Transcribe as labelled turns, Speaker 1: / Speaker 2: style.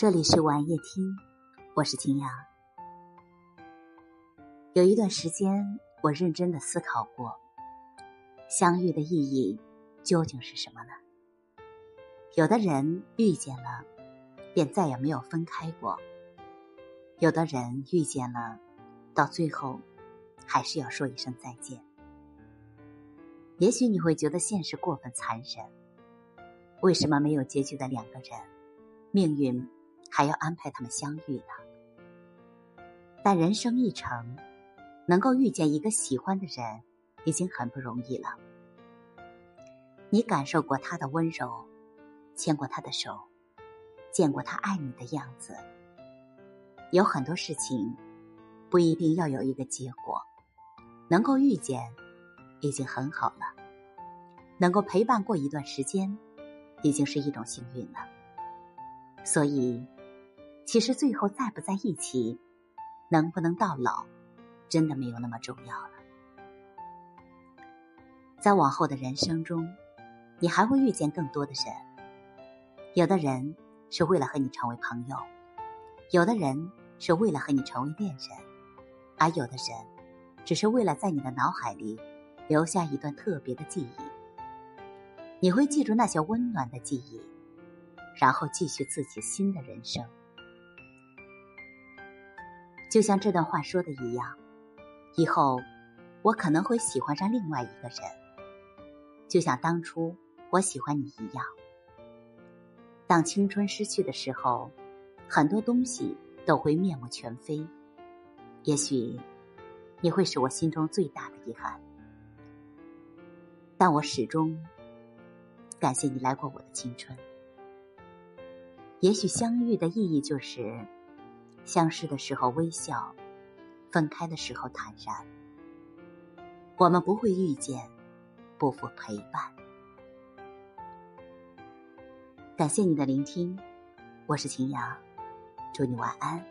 Speaker 1: 这里是晚夜听，我是金阳。有一段时间，我认真的思考过，相遇的意义究竟是什么呢？有的人遇见了，便再也没有分开过；有的人遇见了，到最后还是要说一声再见。也许你会觉得现实过分残忍，为什么没有结局的两个人，命运？还要安排他们相遇呢。但人生一程，能够遇见一个喜欢的人，已经很不容易了。你感受过他的温柔，牵过他的手，见过他爱你的样子。有很多事情，不一定要有一个结果，能够遇见，已经很好了。能够陪伴过一段时间，已经是一种幸运了。所以。其实最后在不在一起，能不能到老，真的没有那么重要了。在往后的人生中，你还会遇见更多的人。有的人是为了和你成为朋友，有的人是为了和你成为恋人，而有的人只是为了在你的脑海里留下一段特别的记忆。你会记住那些温暖的记忆，然后继续自己新的人生。就像这段话说的一样，以后我可能会喜欢上另外一个人，就像当初我喜欢你一样。当青春失去的时候，很多东西都会面目全非。也许你会是我心中最大的遗憾，但我始终感谢你来过我的青春。也许相遇的意义就是。相识的时候微笑，分开的时候坦然。我们不会遇见，不负陪伴。感谢你的聆听，我是秦阳，祝你晚安。